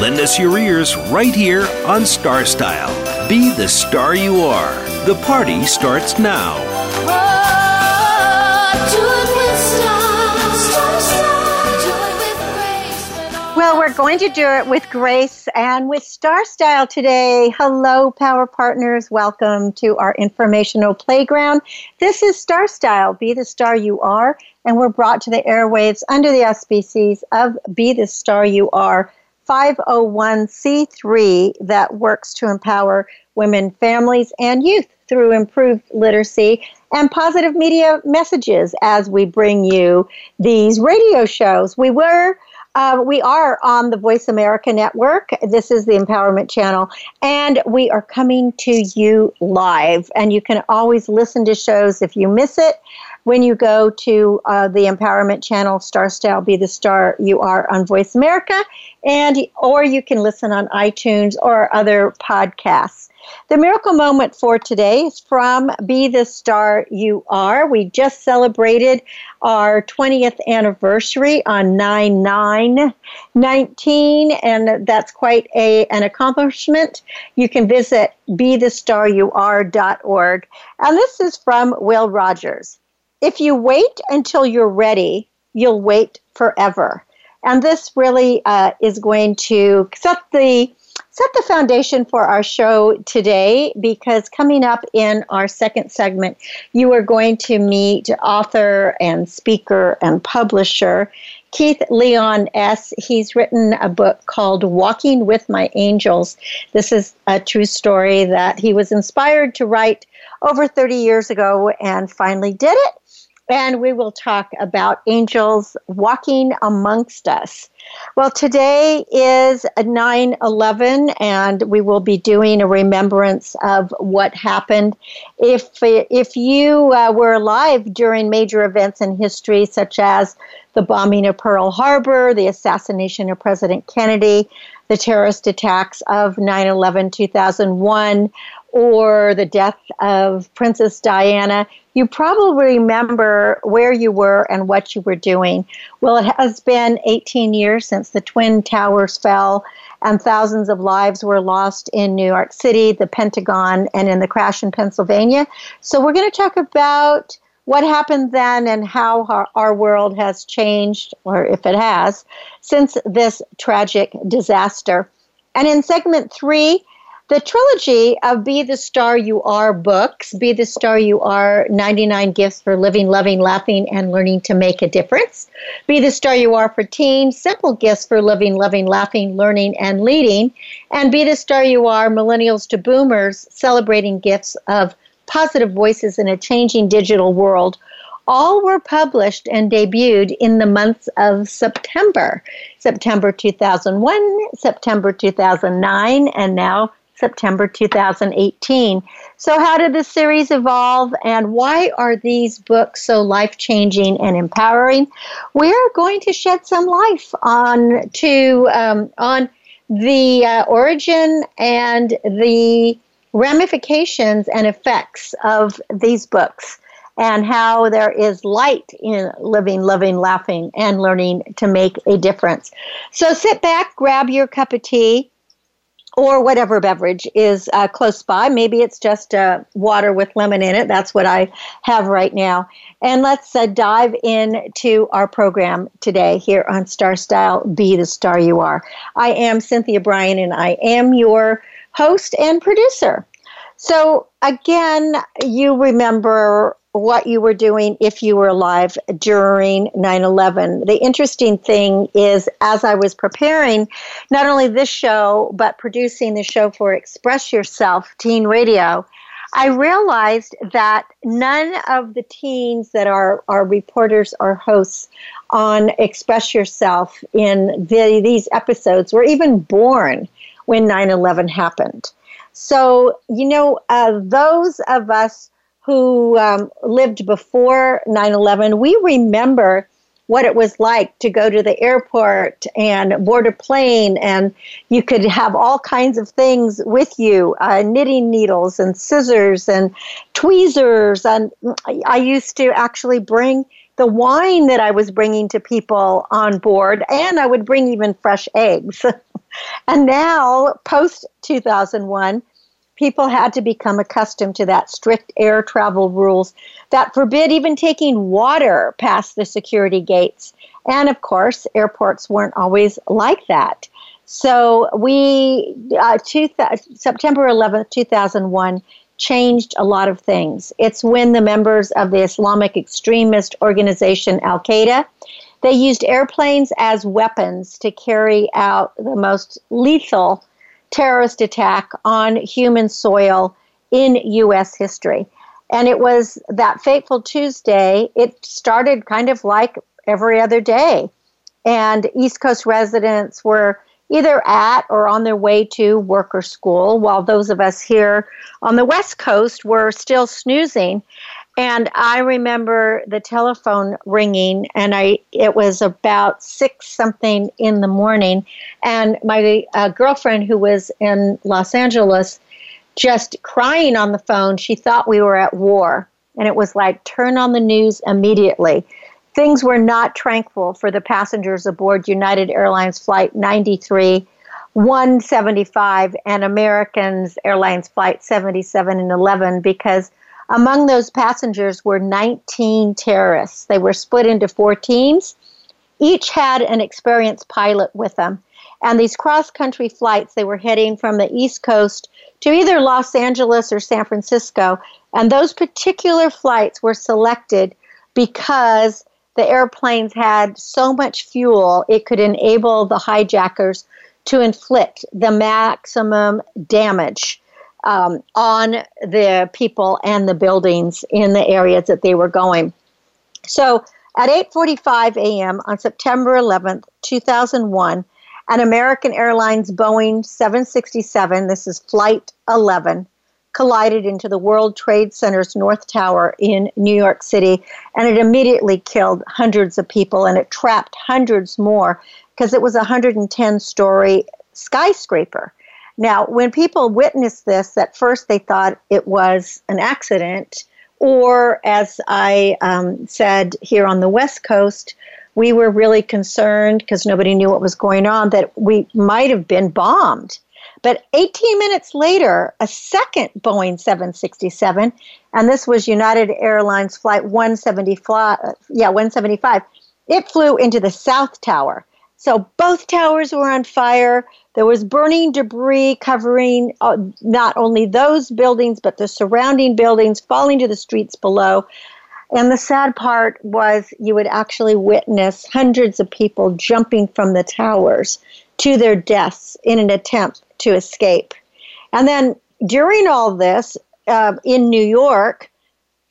Lend us your ears right here on Star Style. Be the star you are. The party starts now. Well, we're going to do it with grace and with Star Style today. Hello, Power Partners. Welcome to our informational playground. This is Star Style, Be the Star You Are, and we're brought to the airwaves under the auspices of Be the Star You Are 501c3 that works to empower women, families, and youth through improved literacy and positive media messages as we bring you these radio shows. We were uh, we are on the Voice America Network. This is the Empowerment Channel, and we are coming to you live. And you can always listen to shows if you miss it when you go to uh, the Empowerment Channel, Star Style, Be the Star You Are on Voice America, and or you can listen on iTunes or other podcasts. The miracle moment for today is from Be the Star You Are. We just celebrated our 20th anniversary on 9 9 19, and that's quite a, an accomplishment. You can visit be the star you bethestaryouare.org. And this is from Will Rogers. If you wait until you're ready, you'll wait forever. And this really uh, is going to set the set the foundation for our show today because coming up in our second segment, you are going to meet author and speaker and publisher Keith Leon S. He's written a book called Walking with My Angels. This is a true story that he was inspired to write over 30 years ago and finally did it and we will talk about angels walking amongst us. Well, today is 9 11, and we will be doing a remembrance of what happened. If, if you uh, were alive during major events in history, such as the bombing of Pearl Harbor, the assassination of President Kennedy, the terrorist attacks of 9 11 2001, or the death of Princess Diana, you probably remember where you were and what you were doing. Well, it has been 18 years since the Twin Towers fell and thousands of lives were lost in New York City, the Pentagon, and in the crash in Pennsylvania. So, we're going to talk about what happened then and how our, our world has changed, or if it has, since this tragic disaster. And in segment three, the trilogy of Be the Star You Are books, Be the Star You Are 99 Gifts for Living, Loving, Laughing, and Learning to Make a Difference, Be the Star You Are for Teens, Simple Gifts for Living, Loving, Laughing, Learning, and Leading, and Be the Star You Are Millennials to Boomers, Celebrating Gifts of Positive Voices in a Changing Digital World. All were published and debuted in the months of September. September 2001, September 2009, and now September 2018. So, how did the series evolve and why are these books so life changing and empowering? We're going to shed some light on to um, on the uh, origin and the ramifications and effects of these books and how there is light in living, loving, laughing, and learning to make a difference. So sit back, grab your cup of tea, or whatever beverage is uh, close by. Maybe it's just uh, water with lemon in it. That's what I have right now. And let's uh, dive into our program today here on Star Style Be the Star You Are. I am Cynthia Brian, and I am your host and producer. So, again, you remember what you were doing if you were alive during 9 11. The interesting thing is, as I was preparing not only this show, but producing the show for Express Yourself Teen Radio, I realized that none of the teens that are, are reporters or hosts on Express Yourself in the, these episodes were even born when 9 11 happened. So, you know, uh, those of us who um, lived before 9 11, we remember what it was like to go to the airport and board a plane, and you could have all kinds of things with you uh, knitting needles and scissors and tweezers. And I used to actually bring the wine that I was bringing to people on board, and I would bring even fresh eggs. and now, post 2001, people had to become accustomed to that strict air travel rules that forbid even taking water past the security gates. And of course, airports weren't always like that. So we, uh, two, September 11th, 2001, changed a lot of things. It's when the members of the Islamic extremist organization Al Qaeda they used airplanes as weapons to carry out the most lethal terrorist attack on human soil in U.S. history. And it was that fateful Tuesday, it started kind of like every other day. And East Coast residents were either at or on their way to work or school, while those of us here on the West Coast were still snoozing. And I remember the telephone ringing, and I it was about six something in the morning, and my uh, girlfriend who was in Los Angeles, just crying on the phone. She thought we were at war, and it was like turn on the news immediately. Things were not tranquil for the passengers aboard United Airlines Flight 93, 175, and Americans Airlines Flight 77 and 11 because among those passengers were 19 terrorists. They were split into four teams. Each had an experienced pilot with them. And these cross country flights, they were heading from the East Coast to either Los Angeles or San Francisco. And those particular flights were selected because the airplanes had so much fuel, it could enable the hijackers to inflict the maximum damage um, on the people and the buildings in the areas that they were going. So at 8:45 a.m. on September 11th, 2001, an American Airlines Boeing 767, this is flight 11, collided into the World Trade Center's North Tower in New York City, and it immediately killed hundreds of people and it trapped hundreds more because it was a 110 story skyscraper. Now, when people witnessed this, at first they thought it was an accident, or as I um, said here on the West Coast, we were really concerned because nobody knew what was going on that we might have been bombed. But 18 minutes later, a second Boeing 767, and this was United Airlines Flight 175, yeah, 175, it flew into the South Tower. So both towers were on fire. There was burning debris covering uh, not only those buildings, but the surrounding buildings, falling to the streets below. And the sad part was you would actually witness hundreds of people jumping from the towers to their deaths in an attempt to escape. And then during all this, uh, in New York,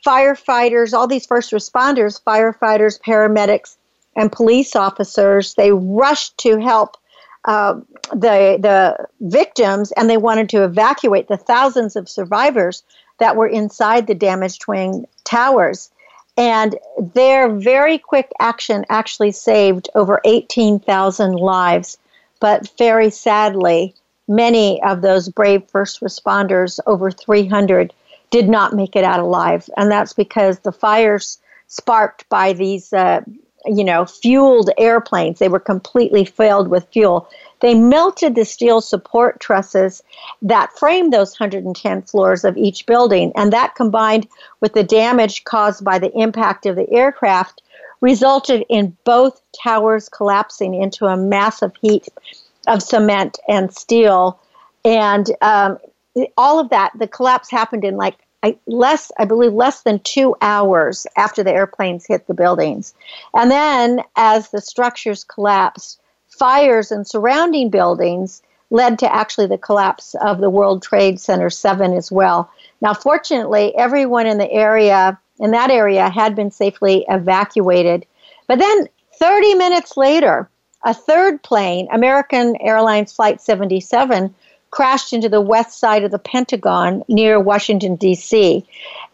firefighters, all these first responders, firefighters, paramedics, and police officers, they rushed to help uh, the the victims, and they wanted to evacuate the thousands of survivors that were inside the damaged twin towers. And their very quick action actually saved over 18,000 lives. But very sadly, many of those brave first responders, over 300, did not make it out alive. And that's because the fires sparked by these uh, you know, fueled airplanes. They were completely filled with fuel. They melted the steel support trusses that framed those 110 floors of each building, and that combined with the damage caused by the impact of the aircraft resulted in both towers collapsing into a massive heap of cement and steel. And um, all of that, the collapse happened in like I, less, I believe, less than two hours after the airplanes hit the buildings. And then, as the structures collapsed, fires in surrounding buildings led to actually the collapse of the World Trade Center 7 as well. Now, fortunately, everyone in the area, in that area, had been safely evacuated. But then, 30 minutes later, a third plane, American Airlines Flight 77, crashed into the west side of the Pentagon near Washington, D.C.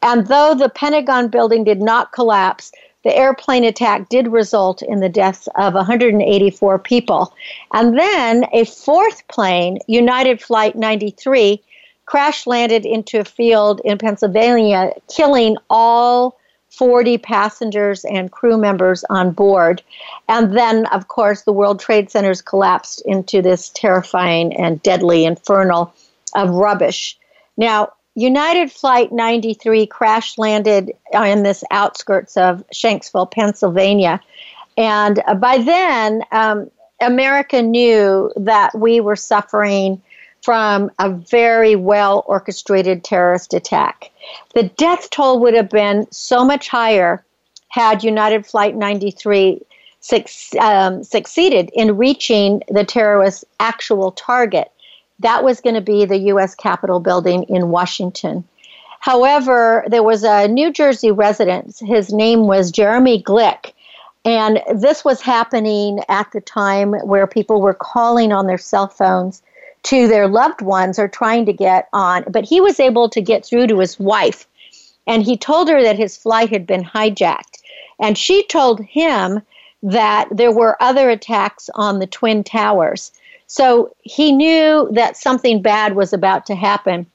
And though the Pentagon building did not collapse, the airplane attack did result in the deaths of 184 people. And then a fourth plane, United Flight 93, crash landed into a field in Pennsylvania, killing all 40 passengers and crew members on board. And then, of course, the World Trade Centers collapsed into this terrifying and deadly infernal of rubbish. Now, United Flight 93 crash landed in this outskirts of Shanksville, Pennsylvania. And by then, um, America knew that we were suffering from a very well orchestrated terrorist attack. The death toll would have been so much higher had United Flight 93 um, succeeded in reaching the terrorist's actual target. That was going to be the U.S. Capitol building in Washington. However, there was a New Jersey resident, his name was Jeremy Glick, and this was happening at the time where people were calling on their cell phones to their loved ones or trying to get on. But he was able to get through to his wife, and he told her that his flight had been hijacked. And she told him that there were other attacks on the Twin Towers. So he knew that something bad was about to happen.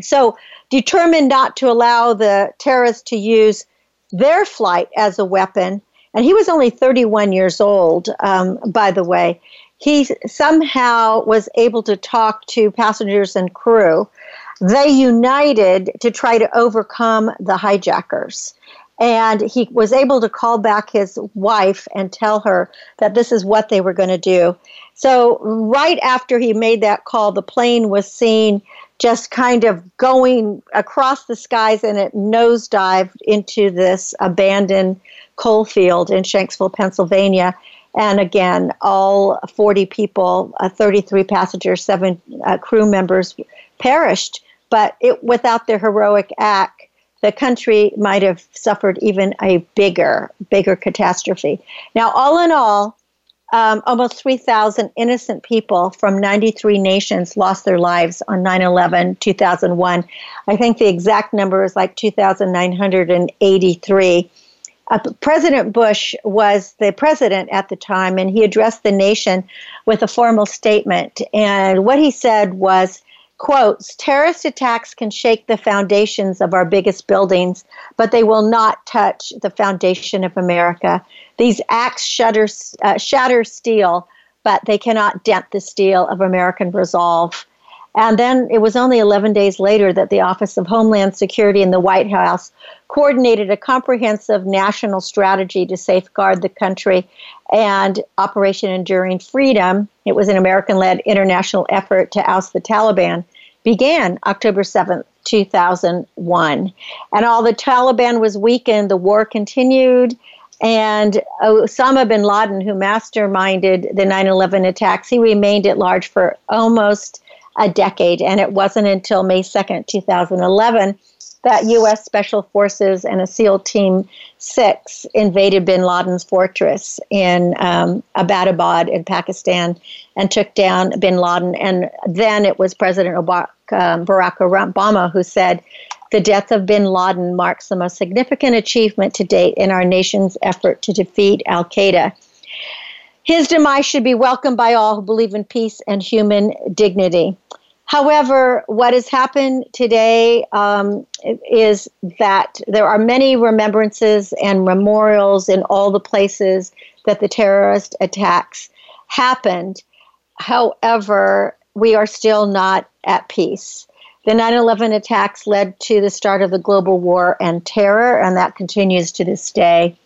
So, determined not to allow the terrorists to use their flight as a weapon, and he was only 31 years old, um, by the way he somehow was able to talk to passengers and crew. They united to try to overcome the hijackers. And he was able to call back his wife and tell her that this is what they were going to do. So, right after he made that call, the plane was seen just kind of going across the skies and it nosedived into this abandoned coal field in Shanksville, Pennsylvania. And again, all 40 people, uh, 33 passengers, seven uh, crew members perished. But it, without their heroic act, the country might have suffered even a bigger, bigger catastrophe. Now, all in all, um, almost 3,000 innocent people from 93 nations lost their lives on 9 11 2001. I think the exact number is like 2,983 uh, President Bush was the president at the time, and he addressed the nation with a formal statement. And what he said was, quotes, terrorist attacks can shake the foundations of our biggest buildings, but they will not touch the foundation of America. These acts shatter, uh, shatter steel, but they cannot dent the steel of American resolve. And then it was only 11 days later that the Office of Homeland Security and the White House coordinated a comprehensive national strategy to safeguard the country and Operation Enduring Freedom. It was an American led international effort to oust the Taliban, began October 7th. 2001. And all the Taliban was weakened, the war continued, and Osama bin Laden, who masterminded the 9 11 attacks, he remained at large for almost a decade. And it wasn't until May 2nd, 2011, that U.S. Special Forces and a SEAL Team 6 invaded bin Laden's fortress in um, Abbottabad in Pakistan and took down bin Laden. And then it was President um, Barack Obama who said, the death of bin Laden marks the most significant achievement to date in our nation's effort to defeat Al Qaeda. His demise should be welcomed by all who believe in peace and human dignity. However, what has happened today um, is that there are many remembrances and memorials in all the places that the terrorist attacks happened. However, we are still not at peace. The 9 11 attacks led to the start of the global war and terror, and that continues to this day.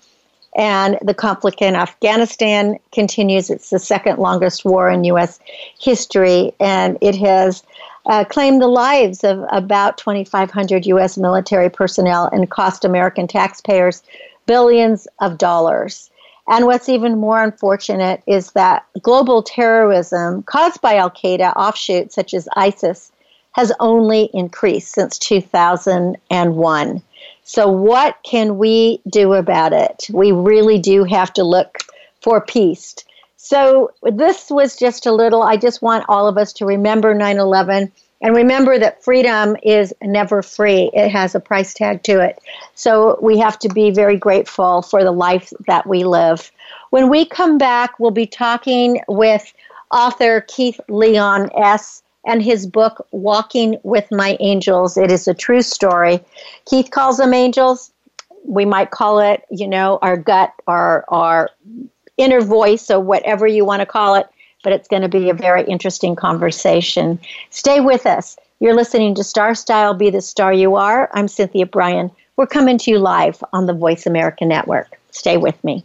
And the conflict in Afghanistan continues. It's the second longest war in U.S. history, and it has uh, claimed the lives of about 2,500 U.S. military personnel and cost American taxpayers billions of dollars. And what's even more unfortunate is that global terrorism caused by Al Qaeda offshoots such as ISIS has only increased since 2001. So, what can we do about it? We really do have to look for peace. So this was just a little, I just want all of us to remember 9 11 and remember that freedom is never free, it has a price tag to it. So we have to be very grateful for the life that we live. When we come back, we'll be talking with author Keith Leon S. and his book, Walking with My Angels. It is a true story. Keith calls them angels. We might call it, you know, our gut, our, our inner voice, or whatever you want to call it but it's going to be a very interesting conversation. Stay with us. You're listening to Star Style Be the Star You Are. I'm Cynthia Brian. We're coming to you live on the Voice America Network. Stay with me.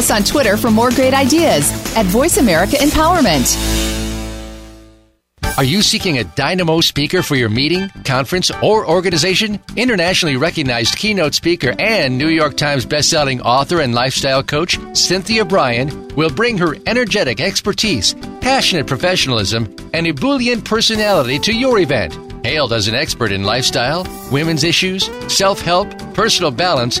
Us on Twitter for more great ideas at Voice America Empowerment. Are you seeking a dynamo speaker for your meeting, conference, or organization? Internationally recognized keynote speaker and New York Times bestselling author and lifestyle coach Cynthia Brian will bring her energetic expertise, passionate professionalism, and ebullient personality to your event. Hailed as an expert in lifestyle, women's issues, self help, personal balance,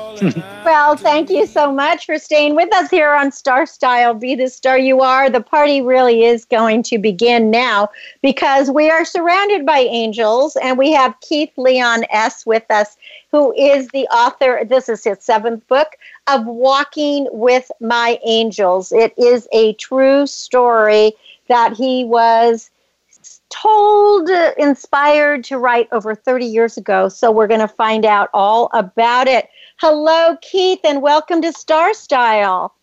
well, thank you so much for staying with us here on Star Style. Be the star you are. The party really is going to begin now because we are surrounded by angels and we have Keith Leon S. with us, who is the author. This is his seventh book of Walking with My Angels. It is a true story that he was told, inspired to write over 30 years ago. So we're going to find out all about it. Hello, Keith, and welcome to Star Style.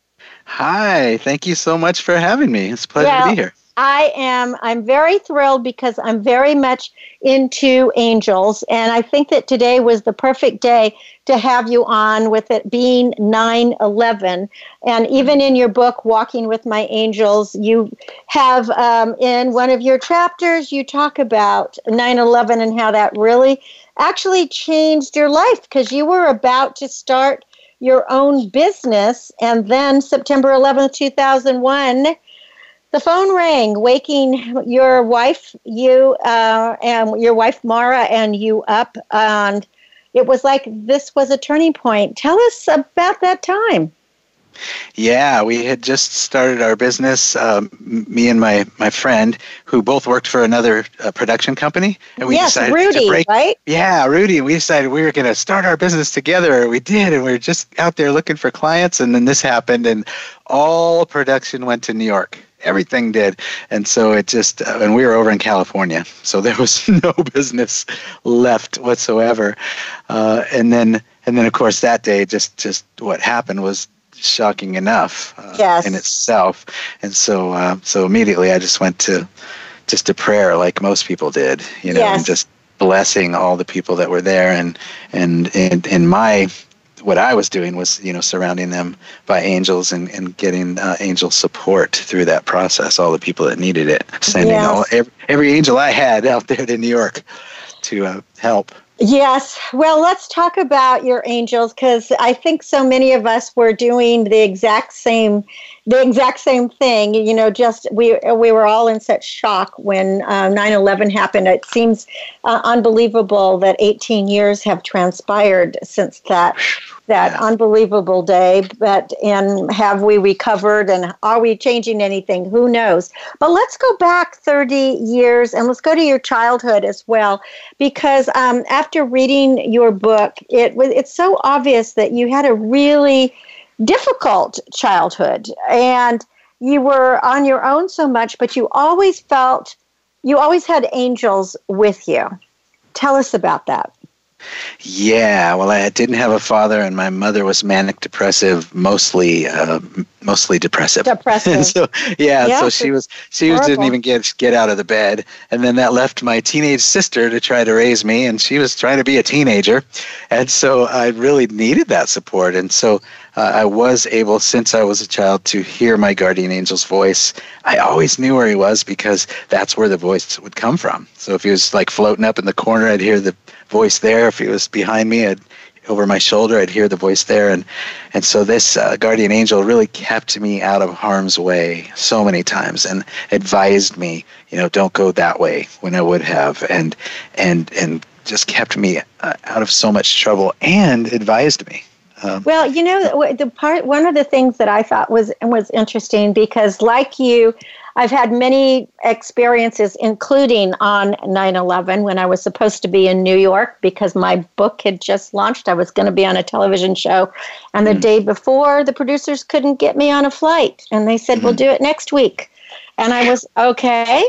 Hi, thank you so much for having me. It's a pleasure well, to be here. I am I'm very thrilled because I'm very much into angels and I think that today was the perfect day to have you on with it being 9/11 and even in your book Walking with My Angels you have um, in one of your chapters you talk about 9/11 and how that really actually changed your life because you were about to start your own business and then September 11th 2001 the phone rang, waking your wife, you, uh, and your wife Mara, and you up. And it was like this was a turning point. Tell us about that time. Yeah, we had just started our business. Um, me and my my friend, who both worked for another uh, production company, and we yes, decided Rudy, to break. Right? Yeah, Rudy. We decided we were going to start our business together. We did, and we were just out there looking for clients, and then this happened, and all production went to New York everything did and so it just uh, and we were over in california so there was no business left whatsoever uh, and then and then of course that day just just what happened was shocking enough uh, yes. in itself. And so, uh, so immediately I just went to just to prayer, like most people did, you know, yes. and just blessing all the people that were there. And and and in my what I was doing was, you know, surrounding them by angels and, and getting uh, angel support through that process. All the people that needed it, sending Yes. all every, every angel I had out there to New York to uh, help. Yes. Well, let's talk about your angels because I think so many of us were doing the exact same, the exact same thing. You know, just we we were all in such shock when uh, 9/11 happened. It seems uh, unbelievable that 18 years have transpired since that that Yeah. unbelievable day. But and have we recovered? And are we changing anything? Who knows? But let's go back 30 years and let's go to your childhood as well because um, after reading your book, it was it's so obvious that you had a really difficult childhood and you were on your own so much, but you always felt you always had angels with you. Tell us about that. Yeah, well, I didn't have a father, and my mother was manic depressive, mostly, uh, mostly depressive. Depressive. And so, yeah, Yeah, so she was she was, didn't even get get out of the bed, and then that left my teenage sister to try to raise me, and she was trying to be a teenager, and so I really needed that support, and so uh, I was able, since I was a child, to hear my guardian angel's voice. I always knew where he was because that's where the voice would come from. So if he was like floating up in the corner, I'd hear the voice there. If he was behind me, I'd over my shoulder, I'd hear the voice there, and and so this uh, guardian angel really kept me out of harm's way so many times, and advised me, you know, don't go that way when I would have, and and and just kept me uh, out of so much trouble, and advised me. Um, Well, you know, the part one of the things that I thought was was interesting because, like you, I've had many experiences, including on 9/11 when I was supposed to be in New York because my book had just launched. I was going to be on a television show, and the day before, the producers couldn't get me on a flight, and they said, "We'll do it next week," and I was okay.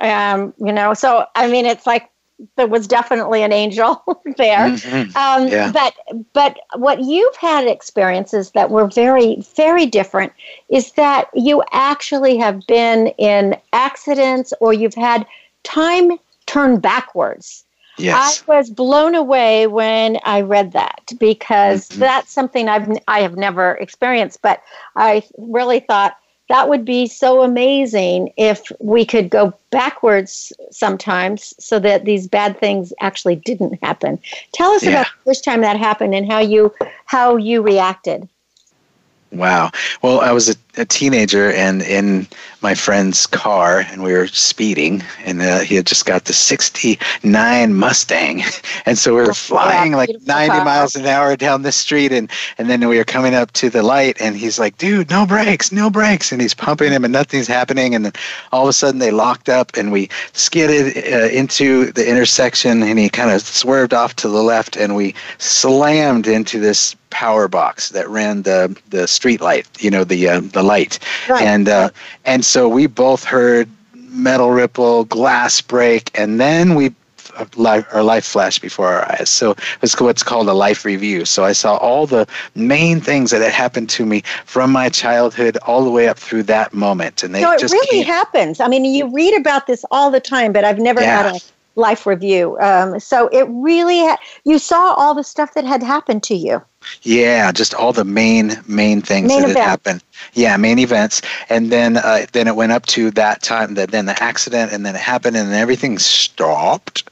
Um, you know, so I mean, it's like there was definitely an angel there. mhm. Um, Yeah. But but what you've had experiences that were very very different is that you actually have been in accidents or you've had time turn backwards. Yes. I was blown away when I read that because Mhm. that's something I've I have never experienced. But I really thought that would be so amazing if we could go backwards sometimes so that these bad things actually didn't happen. Tell us Yeah. about the first time that happened and how you how you reacted. Wow. Well, I was a, a teenager and in my friend's car, and we were speeding, and uh, he had just got the 69 Mustang. And so we were flying like 90 car. miles an hour down the street, and, and then we were coming up to the light, and he's like, dude, no brakes, no brakes. And he's pumping him, and nothing's happening. And then all of a sudden they locked up, and we skidded uh, into the intersection, and he kind of swerved off to the left, and we slammed into this power box that ran the the street light, you know, the uh, the light, Right. and uh, and so we both heard metal ripple, glass break, and then we uh, life, our life flashed before our eyes. So it's what's called a life review. So I saw all the main things that had happened to me from my childhood all the way up through that moment, and they So it just really came- happens. I mean, you read about this all the time, but I've never Yeah. had a life review. Um, so it really ha- you saw all the stuff that had happened to you. Yeah, just all the main main things Main that had happened. Yeah, main events, and then uh, then it went up to that time. That then the accident, and then it happened, and then everything stopped,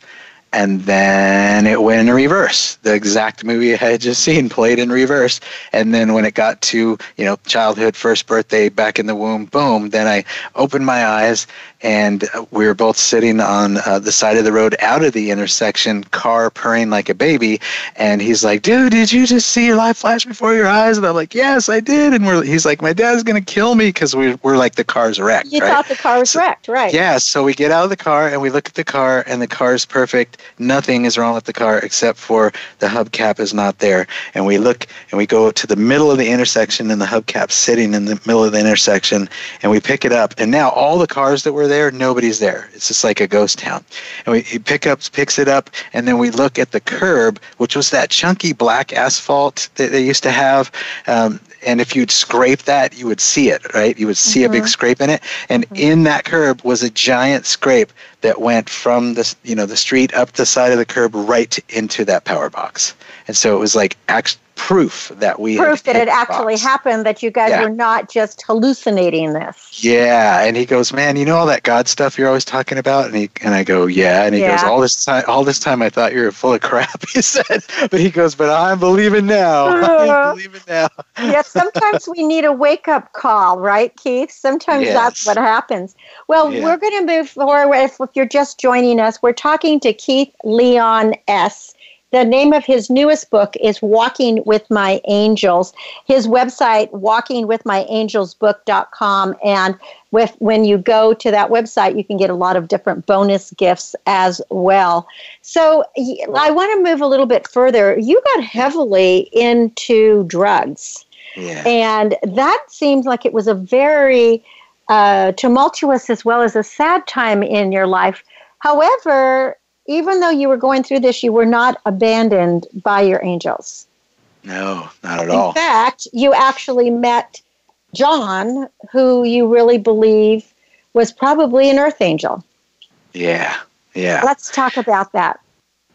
and then it went in reverse. The exact movie I had just seen played in reverse, and then when it got to you know childhood, first birthday, back in the womb, boom. Then I opened my eyes, and we were both sitting on uh, the side of the road out of the intersection, car purring like a baby, and he's like, "Dude, did you just see your life flash before your eyes?" And I'm like, "Yes, I did." And we're he's like, "My dad's gonna kill me because we're we're like the car's wrecked." You right? thought the car was So- wrecked, right? Yeah, so we get out of the car and we look at the car, and the car is perfect. Nothing is wrong with the car except for the hubcap is not there. And we look and we go to the middle of the intersection, and the hubcap's sitting in the middle of the intersection, and we pick it up. And now all the cars that were there, nobody's there. It's just like a ghost town. And we he pick up picks it up, and then we look at the curb, which was that chunky black asphalt that they used to have. Um, and if you'd scrape that, you would see it, right? You would see a big scrape in it. And in that curb was a giant scrape that went from the you know the street up the side of the curb right into that power box. And so it was like act- proof that we proof that it actually box. happened that you guys Yeah. were not just hallucinating this Yeah, and he goes, "Man, you know all that God stuff you're always talking about?" And he and I go, "Yeah." And he goes, "All this time, all this time, I thought you were full of crap." He said, but he goes, "But I'm believing now. I'm uh-huh. believing now." yes sometimes we need a wake up call right keith sometimes that's what happens well Yeah. we're going to move forward if you're just joining us we're talking to keith leon s the name of his newest book is Walking with My Angels. His website, walkingwithmyangelsbook.com. And with, when you go to that website, you can get a lot of different bonus gifts as well. So I want to move a little bit further. You got heavily into drugs. Yeah. And that seems like it was a very uh, tumultuous as well as a sad time in your life. However, even though you were going through this, you were not abandoned by your angels. No, not at In all. In fact, you actually met John, who you really believe was probably an earth angel. Yeah, yeah. Let's talk about that.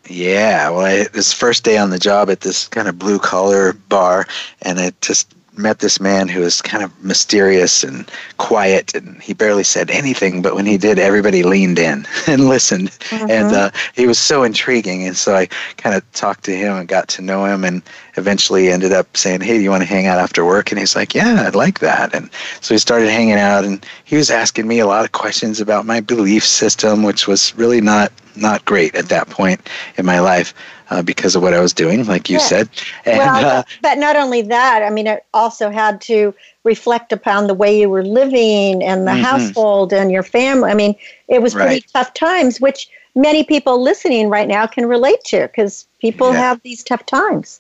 Yeah, well, I, this first day on the job at this kind of blue collar bar, and I just met this man who was kind of mysterious and quiet, and he barely said anything. But when he did, everybody leaned in and listened, and uh, he was so intriguing. And so I kind of talked to him and got to know him, and eventually ended up saying, "Hey, do you want to hang out after work?" And he's like, "Yeah, I'd like that." And so we started hanging out, and he was asking me a lot of questions about my belief system, which was really not not great at that point in my life uh, because of what I was doing, like you Yeah. said. And well, uh, but not only that, I mean, it also had to reflect upon the way you were living and the Mhm. household and your family. I mean, it was pretty Right. tough times, which many people listening right now can relate to because people Yeah. have these tough times.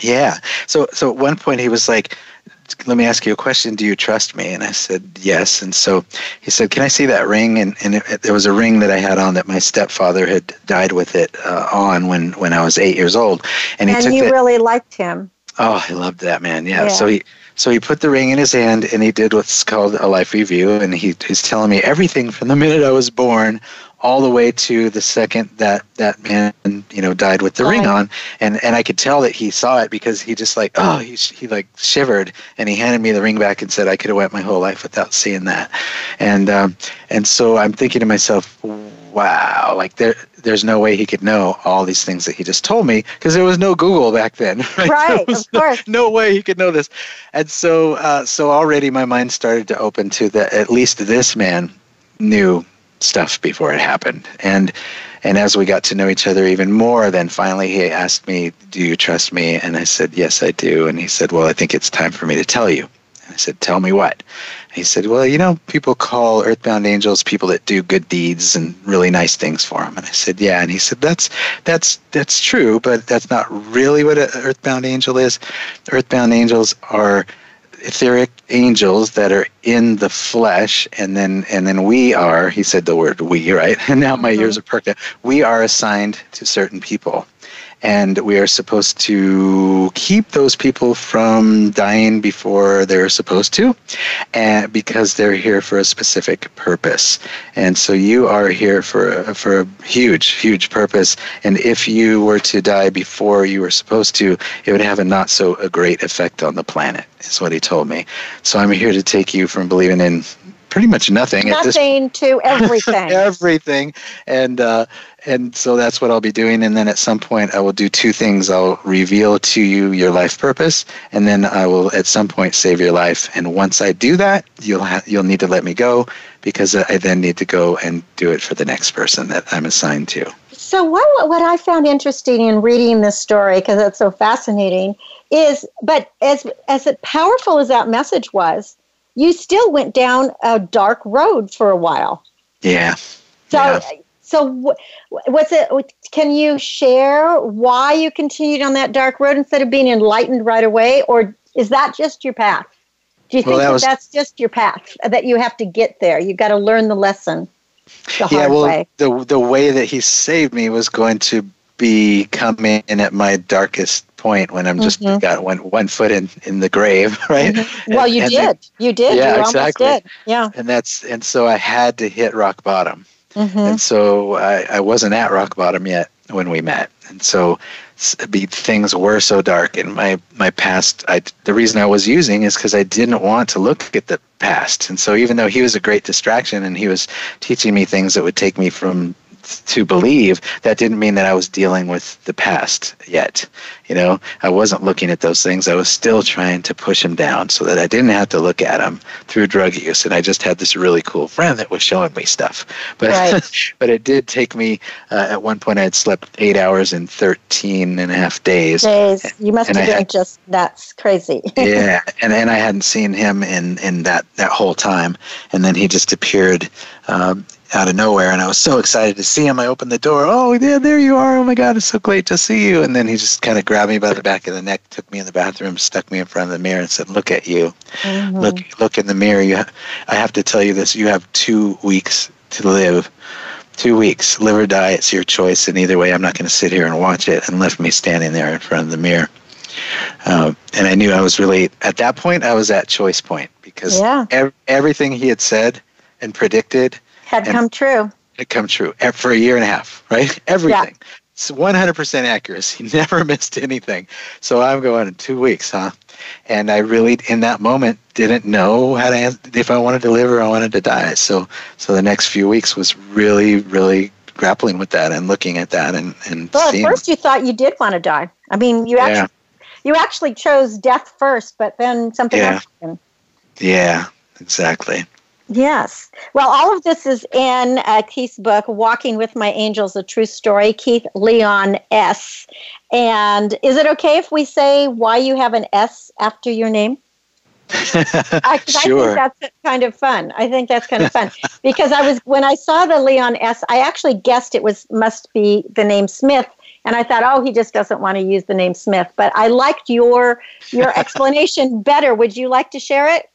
Yeah. So so at one point he was like, "Let me ask you a question. Do you trust me?" And I said, "Yes." And so he said, "Can I see that ring?" And and it, it- there was a ring that I had on that my stepfather had died with it uh, on when when I was eight years old, and he And you that. really liked him. Oh, I loved that man. Yeah. Yeah. So he so he put the ring in his hand and he did what's called a life review and he, he's telling me everything from the minute I was born all the way to the second that that man you know died with the ring on and and I could tell that he saw it because he just like oh he he like shivered and he handed me the ring back and said I could have went my whole life without seeing that and um and so I'm thinking to myself wow like there there's no way he could know all these things that he just told me because there was no Google back then Right, was of course. no way he could know this. And so, uh, so already my mind started to open to that. At least this man knew stuff before it happened. And and as we got to know each other even more, then finally he asked me, "Do you trust me?" And I said, "Yes, I do." And he said, "Well, I think it's time for me to tell you." And I said, "Tell me what?" And he said, "Well, you know, people call earthbound angels people that do good deeds and really nice things for them." And I said, "Yeah." And he said, "That's that's that's true, but that's not really what an earthbound angel is. Earthbound angels are etheric angels that are in the flesh and then and then we are he said the word we right? And now my ears mm-hmm. are perked up. We are assigned to certain people and we are supposed to keep those people from dying before they're supposed to and because they're here for a specific purpose. And so you are here for a, for a huge huge purpose. And if you were to die before you were supposed to it would have a not so a great effect on the planet is what he told me. So i'm here to take you from believing in pretty much nothing, at this Nothing to everything. everything. And uh and so that's what I'll be doing. And then at some point I will do two things. I'll reveal to you your life purpose and then I will at some point save your life. And once I do that you'll ha- you'll need to let me go because I then need to go and do it for the next person that I'm assigned to. So what what I found interesting in reading this story because it's so fascinating is but as as powerful as that message was, you still went down a dark road for a while. yeah. So Yeah. So wh- what's it can you share why you continued on that dark road instead of being enlightened right away or is that just your path? Do you Well, think that that was- that's just your path that you have to get there? You've got to learn the lesson the hard yeah well way. the the way that he saved me was going to be coming in at my darkest point when I'm just Mhm. got one one foot in in the grave right Well, you and- did. you did. Yeah, you exactly. almost did. Yeah. and that's and so I had to hit rock bottom hmm and so I, I wasn't at rock bottom yet when we met. And so be things were so dark in my my past. I, the reason i was using is because i didn't want to look at the past. And so even though he was a great distraction and he was teaching me things that would take me from to believe, that didn't mean that I was dealing with the past yet. You know, I wasn't looking at those things. I was still trying to push them down so that I didn't have to look at them through drug use. And I just had this really cool friend that was showing me stuff. But right. but it did take me. Uh, at one point, I had slept eight hours in 13 and a half days. Days. You must have been just that's crazy. yeah, and and I hadn't seen him in in that that whole time, and then he just appeared. Um, out of nowhere and I was so excited to see him. I opened the door. Oh, yeah, there you are. Oh my God, it's so great to see you. And then he just kind of grabbed me by the back of the neck, took me in the bathroom, stuck me in front of the mirror and said, look at you. Mm-hmm. Look, look in the mirror. You, ha- I have to tell you this. You have two weeks to live. Two weeks. Live or die. It's your choice. And either way, I'm not going to sit here and watch it and left me standing there in front of the mirror. Um, and I knew I was really, at that point, I was at choice point because yeah. ev- everything he had said and predicted – had come true. Had come true for a year and a half, right? Everything. Yeah. It's 100% accuracy. Never missed anything. So I'm going in two weeks, huh? And I really, in that moment, didn't know how to if I wanted to live or I wanted to die. So, so the next few weeks was really, really grappling with that and looking at that and and. Well, at first you thought you did want to die. I mean, you actually, yeah. you actually chose death first, but then something yeah. happened. Yeah, exactly. Yes. Well, all of this is in uh, Keith's book, Walking with My Angels, A True Story, Keith Leon S. And is it okay if we say why you have an S after your name? sure. I think that's kind of fun. I think that's kind of fun because I was when I saw the Leon S. I actually guessed it was must be the name Smith, and I thought, oh, he just doesn't want to use the name Smith. But I liked your your explanation better. Would you like to share it?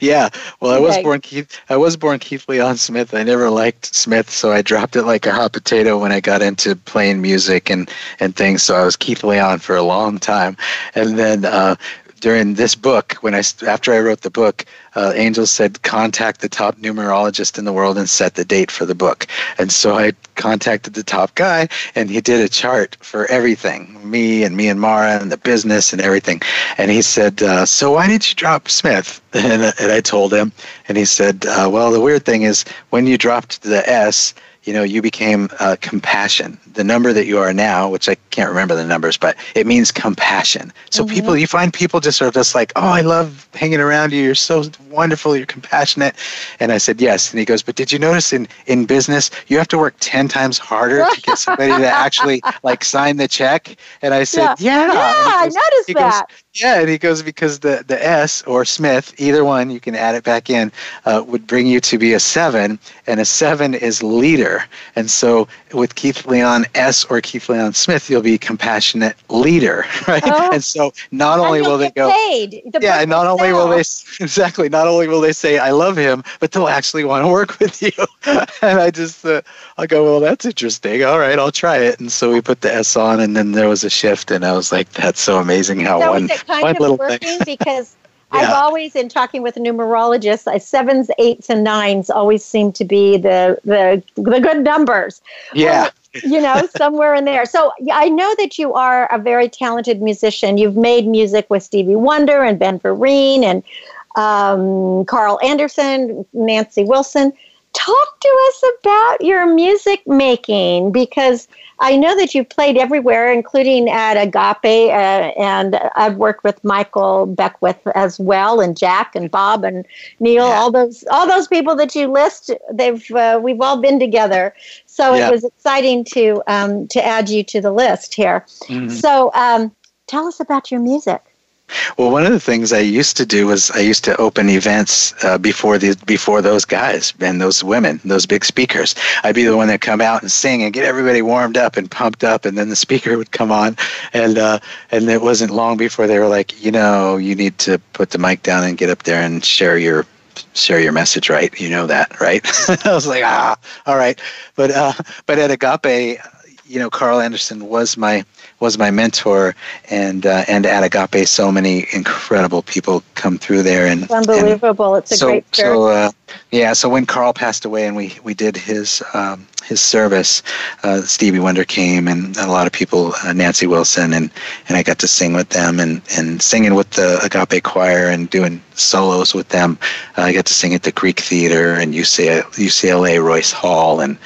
Yeah. Well, I was born Keith. I was born Keith Leon Smith. I never liked Smith, so I dropped it like a hot potato when I got into playing music and and things. So I was Keith Leon for a long time, and then uh, during this book, when I after I wrote the book, uh, Angel said contact the top numerologist in the world and set the date for the book. And so I contacted the top guy, and he did a chart for everything, me and me and Maura and the business and everything. And he said, uh, "So why did you drop Smith?" And, and I told him, and he said, uh, "Well, the weird thing is when you dropped the S." you know, you became uh, compassion. The number that you are now, which I can't remember the numbers, but it means compassion. So mm-hmm. people, you find people just sort of just like, oh, I love hanging around you. You're so wonderful. You're compassionate. And I said, yes. And he goes, but did you notice in, in business, you have to work 10 times harder to get somebody to actually like sign the check? And I said, yeah. Yeah, yeah goes, I noticed that. Goes, yeah, and he goes because the, the S or Smith, either one, you can add it back in, uh, would bring you to be a seven, and a seven is leader. And so with Keith Leon S or Keith Leon Smith, you'll be compassionate leader, right? Oh. And so not only will they go, paid. The yeah, and not only will they exactly, not only will they say I love him, but they'll actually want to work with you. and I just, uh, I'll go, well, that's interesting. All right, I'll try it. And so we put the S on, and then there was a shift, and I was like, that's so amazing how so one kind of working because yeah. I've always, in talking with numerologists, uh, sevens, eights, and nines always seem to be the the the good numbers. Yeah. you know, somewhere in there. So I know that you are a very talented musician. You've made music with Stevie Wonder and Ben Vereen and um, Carl Anderson, Nancy Wilson. Talk to us about your music making because I know that you've played everywhere, including at Agape, uh, and I've worked with Michael Beckwith as well, and Jack and Bob and Neil. Yeah. All those, all those people that you list, they've uh, we've all been together. So yeah. it was exciting to um, to add you to the list here. Mm-hmm. So um, tell us about your music. Well, one of the things I used to do was I used to open events uh, before the before those guys and those women, those big speakers. I'd be the one that come out and sing and get everybody warmed up and pumped up, and then the speaker would come on, and uh, and it wasn't long before they were like, you know, you need to put the mic down and get up there and share your share your message right? You know that right? I was like ah all right. But uh but at agape you know carl anderson was my was my mentor, and uh, and at Agape, so many incredible people come through there, and it's unbelievable. And it's a so, great so uh, yeah. So when Carl passed away, and we we did his um, his service, uh, Stevie Wonder came, and a lot of people, uh, Nancy Wilson, and and I got to sing with them, and and singing with the Agape choir, and doing solos with them. I got to sing at the Greek Theater and UCLA, UCLA Royce Hall, and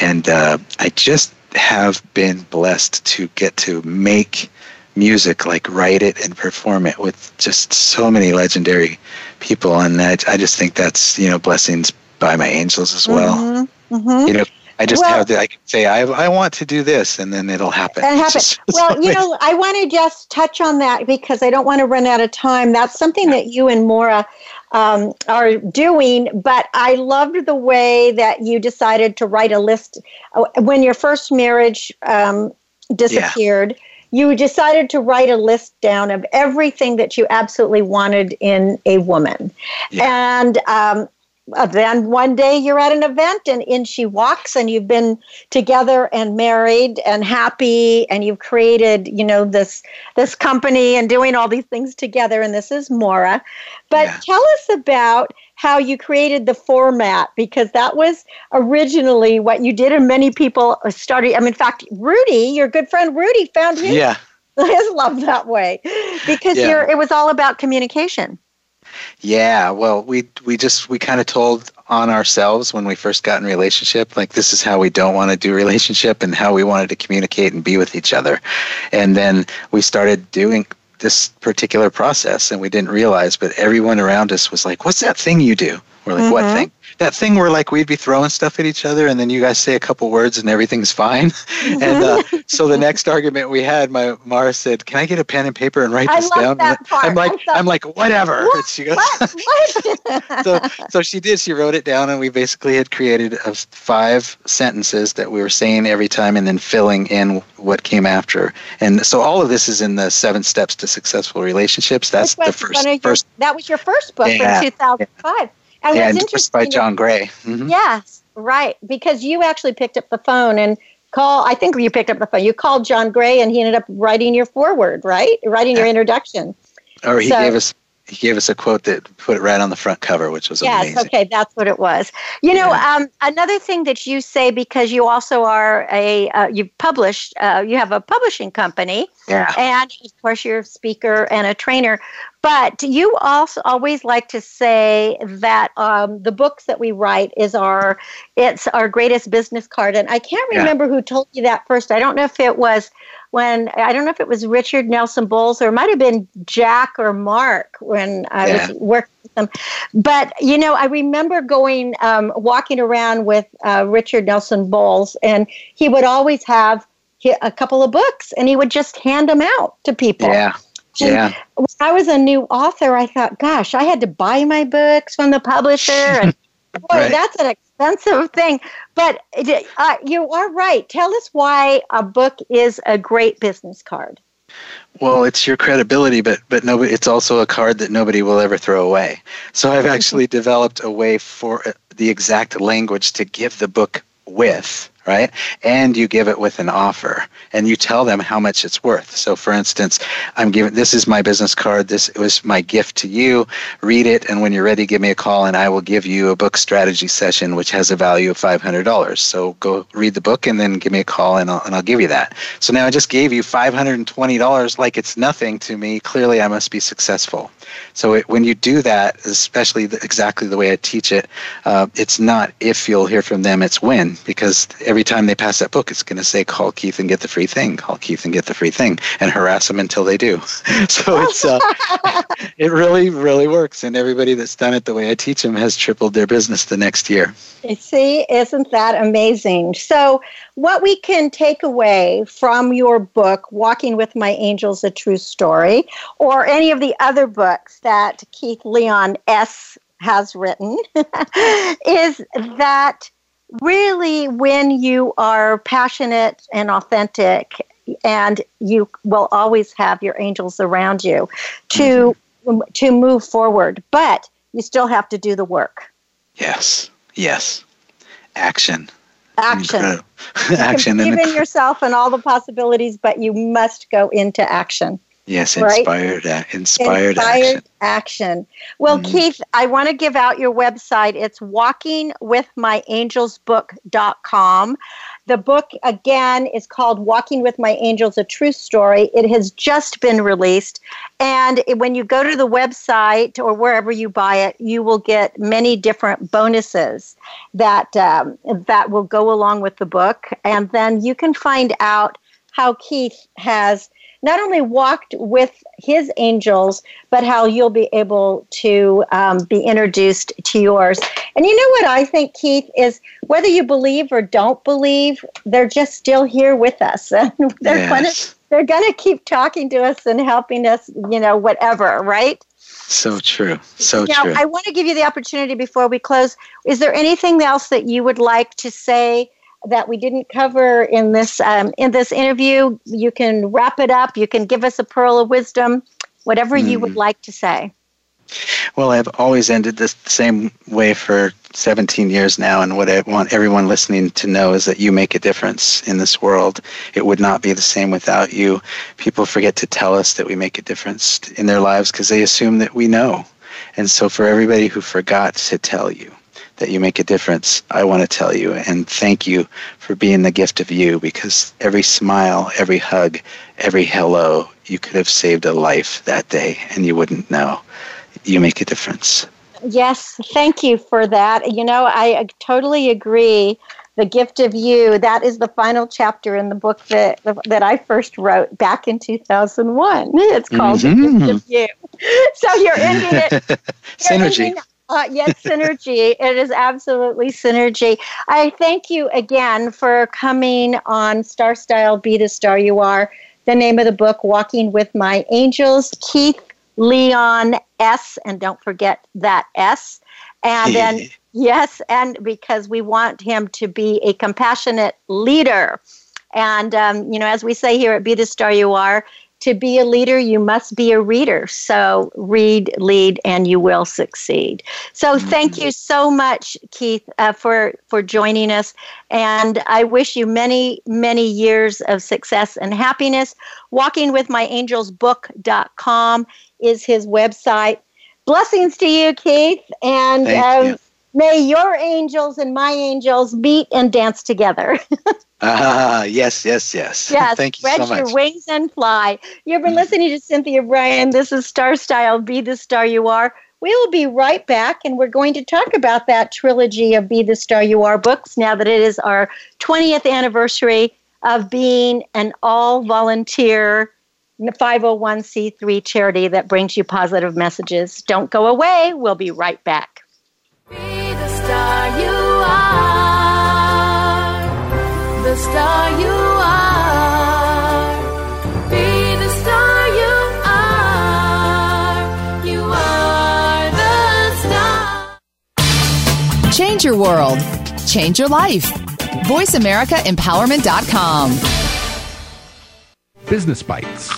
and uh, I just have been blessed to get to make music, like write it and perform it with just so many legendary people, and I, I just think that's you know blessings by my angels as well. Mm-hmm. Mm-hmm. You know, I just Well- have to I can say I I want to do this, and then it'll happen. It's happen. just- Well, you know, I want to just touch on that because I don't want to run out of time. That's something that you and Maura um, are doing, but I loved the way that you decided to write a list. Uh, when your first marriage um, disappeared. You decided to write a list down of everything that you absolutely wanted in a woman, and um, then one day you're at an event and in she walks and you've been together and married and happy and you've created you know this this company and doing all these things together. And this is Maura but tell us about how you created the format because that was originally what you did and many people started I mean in fact Rudy your good friend Rudy found his, Yeah. his love that way. Because Yeah. you're it was all about communication Yeah, well, we we just we kind of told on ourselves when we first got in relationship, like this is how we don't want to do relationship and how we wanted to communicate and be with each other, and then we started doing this particular process, and we didn't realize, but everyone around us was like, "What's that thing you do?" We're like, "What Mhm. thing?" That thing where like we'd be throwing stuff at each other, and then you guys say a couple words and everything's fine. and uh, so the next argument we had, my Maura said, "Can I get a pen and paper and write I this love down?" that part. I'm like, thought- I'm like, whatever. And she goes, so so she did. She wrote it down, and we basically had created a five sentences that we were saying every time, and then filling in what came after. And so all of this is in the Seven Steps to Successful Relationships. That's the first your- first that was your first book Yeah. from 2005. And yeah, what's endorsed by John Gray. Mhm. Yes, right. Because you actually picked up the phone and call. I think you picked up the phone. You called John Gray, and he ended up writing your foreword, right? Writing your introduction. Or he So- gave us he gave us a quote that put it right on the front cover, which was Yes, amazing. okay, that's what it was. You know, um, another thing that you say because you also are a uh, you've published, uh, you have a publishing company, Yeah. and of course you're a speaker and a trainer. But you also always like to say that um, the books that we write is our it's our greatest business card, and I can't Yeah. remember who told you that first. I don't know if it was when I don't know if it was Richard Nelson Bolles or it might have been Jack or Mark when I Yeah. was working with them. But you know, I remember going um, walking around with uh, Richard Nelson Bolles, and he would always have a couple of books, and he would just hand them out to people. Yeah. Yeah. When I was a new author, I thought, gosh, I had to buy my books from the publisher, and boy, Right. that's an expensive thing. But uh, you are right. Tell us why a book is a great business card. Well, it's your credibility, but but nobody. It's also a card that nobody will ever throw away. So I've actually developed a way for uh, the exact language to give the book with, right? And you give it with an offer, and you tell them how much it's worth. So, for instance, I'm giving this is my business card. This was my gift to you. Read it, and when you're ready, give me a call, and I will give you a book strategy session, which has a value of five hundred dollars. So go read the book, and then give me a call, and I'll and I'll give you that. So now I just gave you five hundred and twenty dollars, like it's nothing to me. Clearly, I must be successful. So it, when you do that, especially the, exactly the way I teach it, uh, it's not if you'll hear from them, it's when, because every time they pass that book, it's going to say, call Keith and get the free thing, call Keith and get the free thing, and harass them until they do. so it's, uh, it really, really works. And everybody that's done it the way I teach them has tripled their business the next year. See, isn't that amazing? So, what we can take away from your book, Walking with My Angels, A True Story, or any of the other books that Keith Leon S. has written, is that really when you are passionate and authentic, and you will always have your angels around you to to move forward, but you still have to do the work. Yes, yes. Action. Action. action. You can believe in yourself and all the possibilities, but you must go into action. Yes, right? inspired, inspired, inspired action. action. Well, Mhm. Keith, I want to give out your website. It's walkingwithmyangelsbook.com. The book, again, is called Walking with My Angels A True Story. It has just been released. And when you go to the website or wherever you buy it, you will get many different bonuses that, um, that will go along with the book. And then you can find out how Keith has not only walked with his angels, but how you'll be able to um, be introduced to yours. And you know what I think, Keith, is whether you believe or don't believe, they're just still here with us. And they're gonna they're gonna keep talking to us and helping us, you know, whatever, right? So true. So now, true. I want to give you the opportunity before we close. Is there anything else that you would like to say that we didn't cover in this um, in this interview? You can wrap it up. You can give us a pearl of wisdom, whatever you would like to say. Well, I've always ended this the same way for 17 years now, and what I want everyone listening to know is that you make a difference in this world. It would not be the same without you. People forget to tell us that we make a difference in their lives because they assume that we know. And so, for everybody who forgot to tell you that you make a difference, I want to tell you and thank you for being the gift of you because every smile, every hug, every hello, you could have saved a life that day and you wouldn't know you make a difference. Yes, thank you for that. You know, I totally agree. The gift of you, that is the final chapter in the book that that I first wrote back in 2001. It's called The Mhm. Gift of You. So you're ending it you're Synergy. ending- Uh, yes, synergy. It is absolutely synergy. I thank you again for coming on Star Style Be the Star You Are. The name of the book, Walking with My Angels, Keith Leon S. And don't forget that S. And then, yes, and because we want him to be a compassionate leader. And, um, you know, as we say here at Be the Star You Are, to be a leader, you must be a reader. So read, lead, and you will succeed. So thank you so much, Keith, uh, for for joining us, and I wish you many, many years of success and happiness. WalkingWithMyAngelsBook.com is his website. Blessings to you, Keith, and um, you. May your angels and my angels meet and dance together. Ah, yes, yes, yes. Yes, Thank you spread so much. your wings and fly. You've been listening to Cynthia Brian. This is Star Style, Be the Star You Are. We will be right back, and we're going to talk about that trilogy of Be the Star You Are books now that it is our 20th anniversary of being an all volunteer 501c3 charity that brings you positive messages. Don't go away. We'll be right back. Be the star you are. The star you are. Be the star you are. You are the star. Change your world. Change your life. VoiceAmericaEmpowerment.com. Business Bites.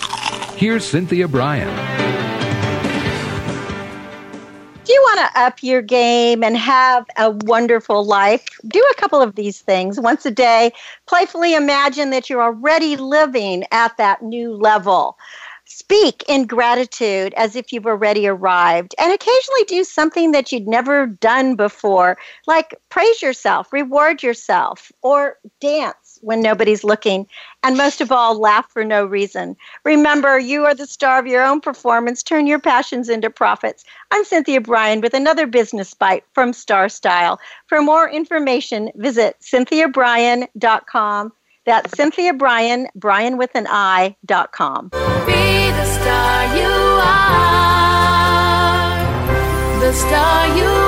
Here's Cynthia Brian. Do you want to up your game and have a wonderful life? Do a couple of these things once a day. Playfully imagine that you're already living at that new level. Speak in gratitude as if you've already arrived, and occasionally do something that you'd never done before, like praise yourself, reward yourself, or dance when nobody's looking, and most of all, laugh for no reason. Remember, you are the star of your own performance. Turn your passions into profits. I'm Cynthia Brian with another business bite from Star Style. For more information, visit cynthiabrian.com. That's Cynthia Brian, Brian with an I, dot com. Be the star you are. The star you are.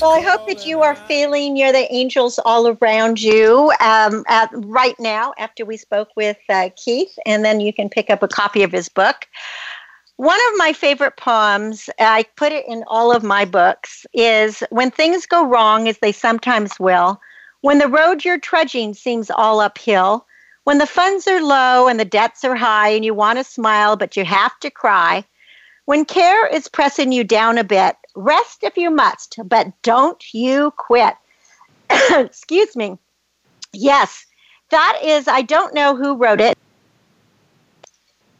Well, I hope that you are feeling you're the angels all around you um, at, right now after we spoke with uh, Keith, and then you can pick up a copy of his book. One of my favorite poems, I put it in all of my books, is When things go wrong, as they sometimes will, when the road you're trudging seems all uphill, when the funds are low and the debts are high and you want to smile but you have to cry, when care is pressing you down a bit, rest if you must, but don't you quit. Excuse me. Yes, that is, I don't know who wrote it.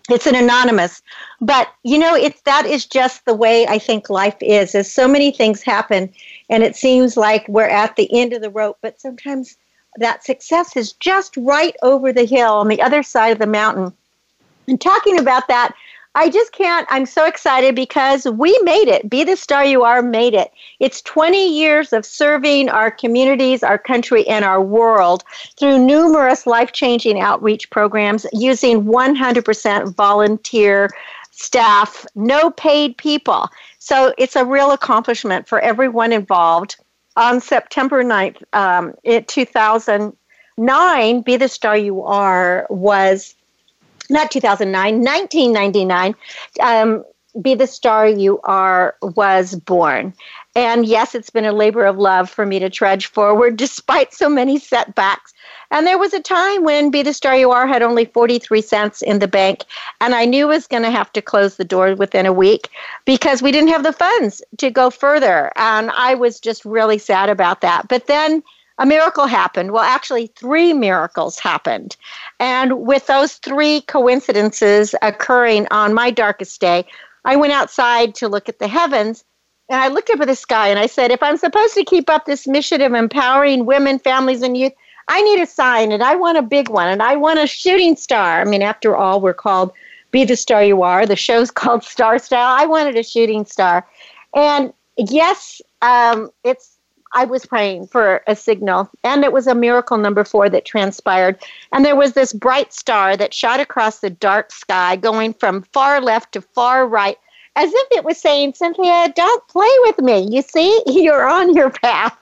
It's an anonymous, but you know, it's that is just the way I think life is. As so many things happen, and it seems like we're at the end of the rope, but sometimes that success is just right over the hill on the other side of the mountain. And talking about that, I just can't. I'm so excited because we made it. Be the Star You Are made it. It's 20 years of serving our communities, our country, and our world through numerous life changing outreach programs using 100% volunteer staff, no paid people. So it's a real accomplishment for everyone involved. On September 9th, um, in 2009, Be the Star You Are was not 2009, 1999, um, Be the Star You Are was born. And yes, it's been a labor of love for me to trudge forward despite so many setbacks. And there was a time when Be the Star You Are had only 43 cents in the bank. And I knew I was going to have to close the door within a week because we didn't have the funds to go further. And I was just really sad about that. But then a miracle happened. Well, actually, three miracles happened. And with those three coincidences occurring on my darkest day, I went outside to look at the heavens and I looked up at the sky and I said, if I'm supposed to keep up this mission of empowering women, families, and youth, I need a sign and I want a big one and I want a shooting star. I mean, after all, we're called Be the Star You Are. The show's called Star Style. I wanted a shooting star. And yes, um, it's I was praying for a signal, and it was a miracle number four that transpired. And there was this bright star that shot across the dark sky, going from far left to far right, as if it was saying, Cynthia, don't play with me. You see, you're on your path.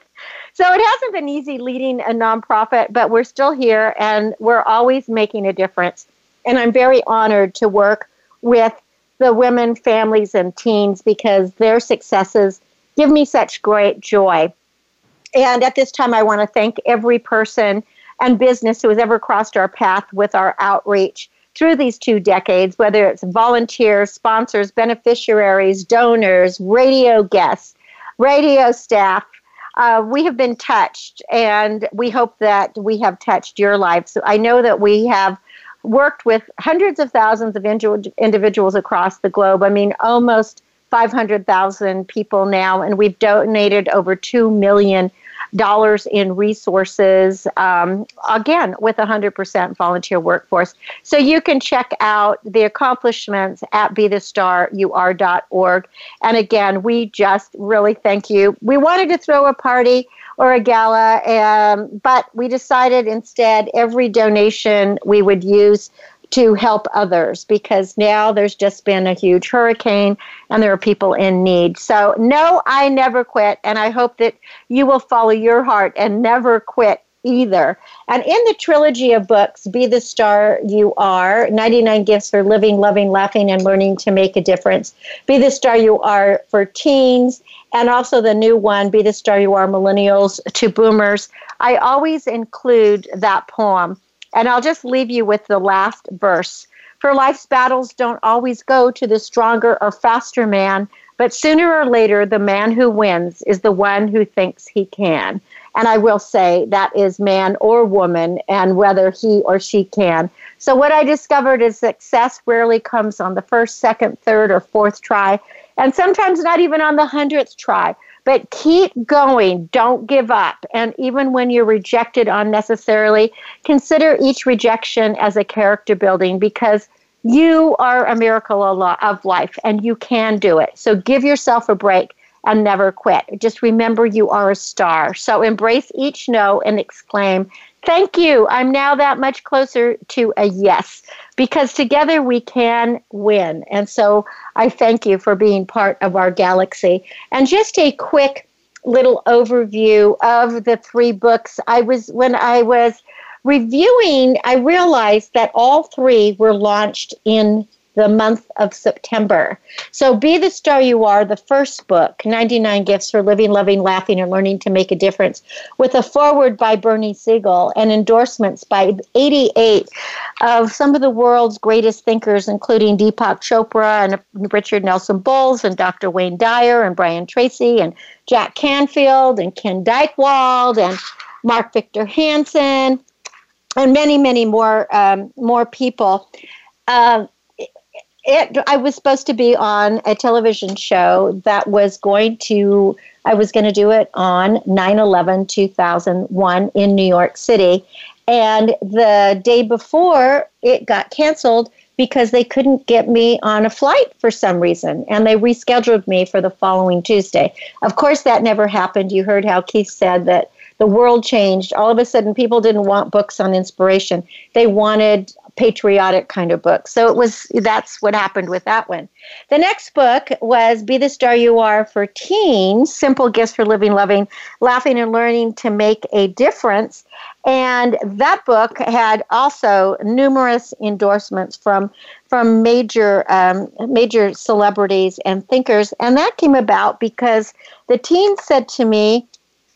So it hasn't been easy leading a nonprofit, but we're still here and we're always making a difference. And I'm very honored to work with the women, families, and teens because their successes give me such great joy. And at this time, I want to thank every person and business who has ever crossed our path with our outreach through these two decades, whether it's volunteers, sponsors, beneficiaries, donors, radio guests, radio staff. Uh, we have been touched, and we hope that we have touched your lives. I know that we have worked with hundreds of thousands of individuals across the globe. I mean, almost 500,000 people now, and we've donated over 2 million dollars in resources um, again with a 100% volunteer workforce. So you can check out the accomplishments at bethestaryouare.org and again we just really thank you. We wanted to throw a party or a gala um, but we decided instead every donation we would use to help others because now there's just been a huge hurricane and there are people in need. So, no, I never quit. And I hope that you will follow your heart and never quit either. And in the trilogy of books, Be the Star You Are 99 Gifts for Living, Loving, Laughing, and Learning to Make a Difference, Be the Star You Are for Teens, and also the new one, Be the Star You Are Millennials to Boomers, I always include that poem and I'll just leave you with the last verse For life's battles don't always go to the stronger or faster man, but sooner or later, the man who wins is the one who thinks he can. And I will say that is man or woman, and whether he or she can. So, what I discovered is success rarely comes on the first, second, third, or fourth try, and sometimes not even on the hundredth try. But keep going. Don't give up. And even when you're rejected unnecessarily, consider each rejection as a character building because you are a miracle of life and you can do it. So give yourself a break and never quit. Just remember you are a star. So embrace each no and exclaim, Thank you. I'm now that much closer to a yes because together we can win. And so I thank you for being part of our galaxy. And just a quick little overview of the three books. I was, when I was reviewing, I realized that all three were launched in the month of September. So, Be the Star You Are, the first book, 99 Gifts for Living, Loving, Laughing, and Learning to Make a Difference, with a foreword by Bernie Siegel and endorsements by 88 of some of the world's greatest thinkers, including Deepak Chopra and Richard Nelson Bolles and Dr. Wayne Dyer and Brian Tracy and Jack Canfield and Ken Dychtwald and Mark Victor Hansen and many, many more um, more people. Uh, it, I was supposed to be on a television show that was going to, I was going to do it on 9 11 2001 in New York City. And the day before, it got canceled because they couldn't get me on a flight for some reason. And they rescheduled me for the following Tuesday. Of course, that never happened. You heard how Keith said that the world changed. All of a sudden, people didn't want books on inspiration. They wanted patriotic kind of book. So it was that's what happened with that one. The next book was Be the Star You Are for Teens, Simple Gifts for Living, Loving, Laughing and Learning to Make a Difference. And that book had also numerous endorsements from from major um, major celebrities and thinkers. And that came about because the teens said to me,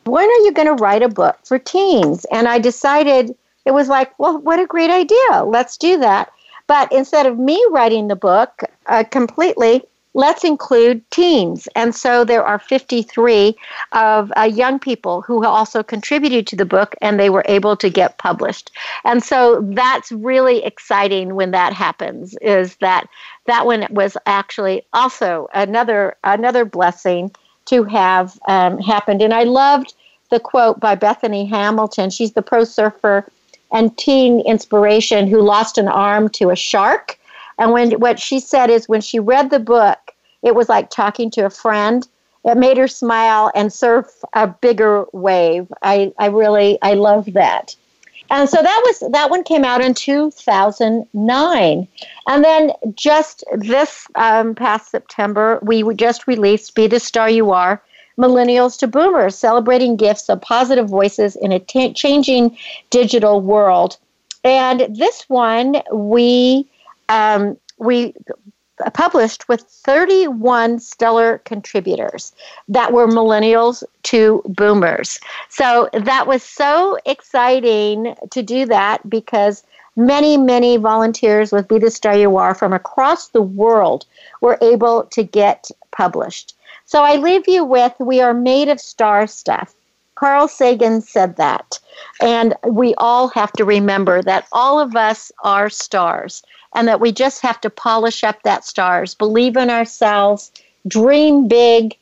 when are you going to write a book for teens? And I decided it was like, well, what a great idea. Let's do that. But instead of me writing the book uh, completely, let's include teens. And so there are 53 of uh, young people who also contributed to the book and they were able to get published. And so that's really exciting when that happens is that that one was actually also another another blessing to have um, happened. And I loved the quote by Bethany Hamilton. She's the pro surfer and teen inspiration who lost an arm to a shark. And when what she said is when she read the book, it was like talking to a friend. It made her smile and surf a bigger wave. I, I really I love that. And so that was that one came out in 2009. And then just this um, past September, we just released Be the Star You Are Millennials to Boomers, celebrating gifts of positive voices in a t- changing digital world. And this one we um, we published with 31 stellar contributors that were millennials to boomers. So that was so exciting to do that because many, many volunteers with Be the Star You Are from across the world were able to get published. So I leave you with We are made of star stuff. Carl Sagan said that. And we all have to remember that all of us are stars and that we just have to polish up that stars, believe in ourselves, dream big,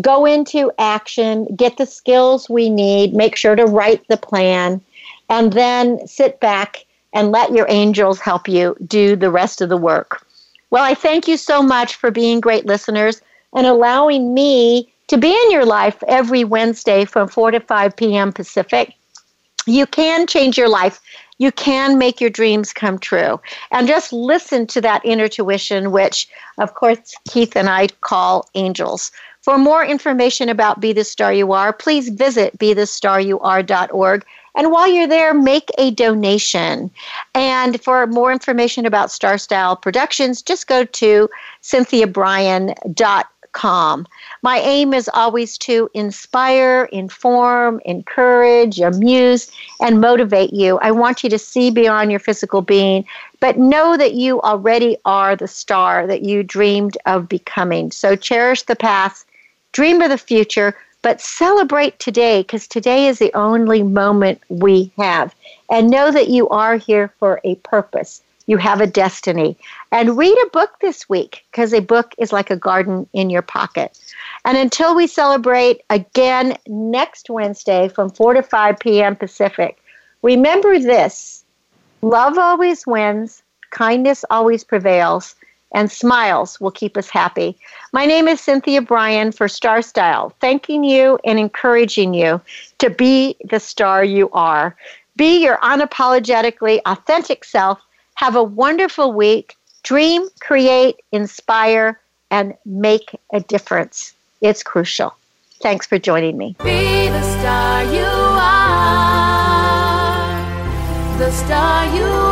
go into action, get the skills we need, make sure to write the plan, and then sit back and let your angels help you do the rest of the work. Well, I thank you so much for being great listeners and allowing me to be in your life every Wednesday from 4 to 5 p.m. Pacific. You can change your life. You can make your dreams come true. And just listen to that inner tuition, which, of course, Keith and I call angels. For more information about Be the Star You Are, please visit BeTheStarYouAre.org. And while you're there, make a donation. And for more information about Star Style Productions, just go to cynthiabrian.com calm. My aim is always to inspire, inform, encourage, amuse, and motivate you. I want you to see beyond your physical being, but know that you already are the star that you dreamed of becoming. So cherish the past, dream of the future, but celebrate today because today is the only moment we have. And know that you are here for a purpose. You have a destiny. And read a book this week because a book is like a garden in your pocket. And until we celebrate again next Wednesday from 4 to 5 p.m. Pacific, remember this love always wins, kindness always prevails, and smiles will keep us happy. My name is Cynthia Brian for Star Style, thanking you and encouraging you to be the star you are. Be your unapologetically authentic self. Have a wonderful week. Dream, create, inspire, and make a difference. It's crucial. Thanks for joining me. Be the star you are. The star you are.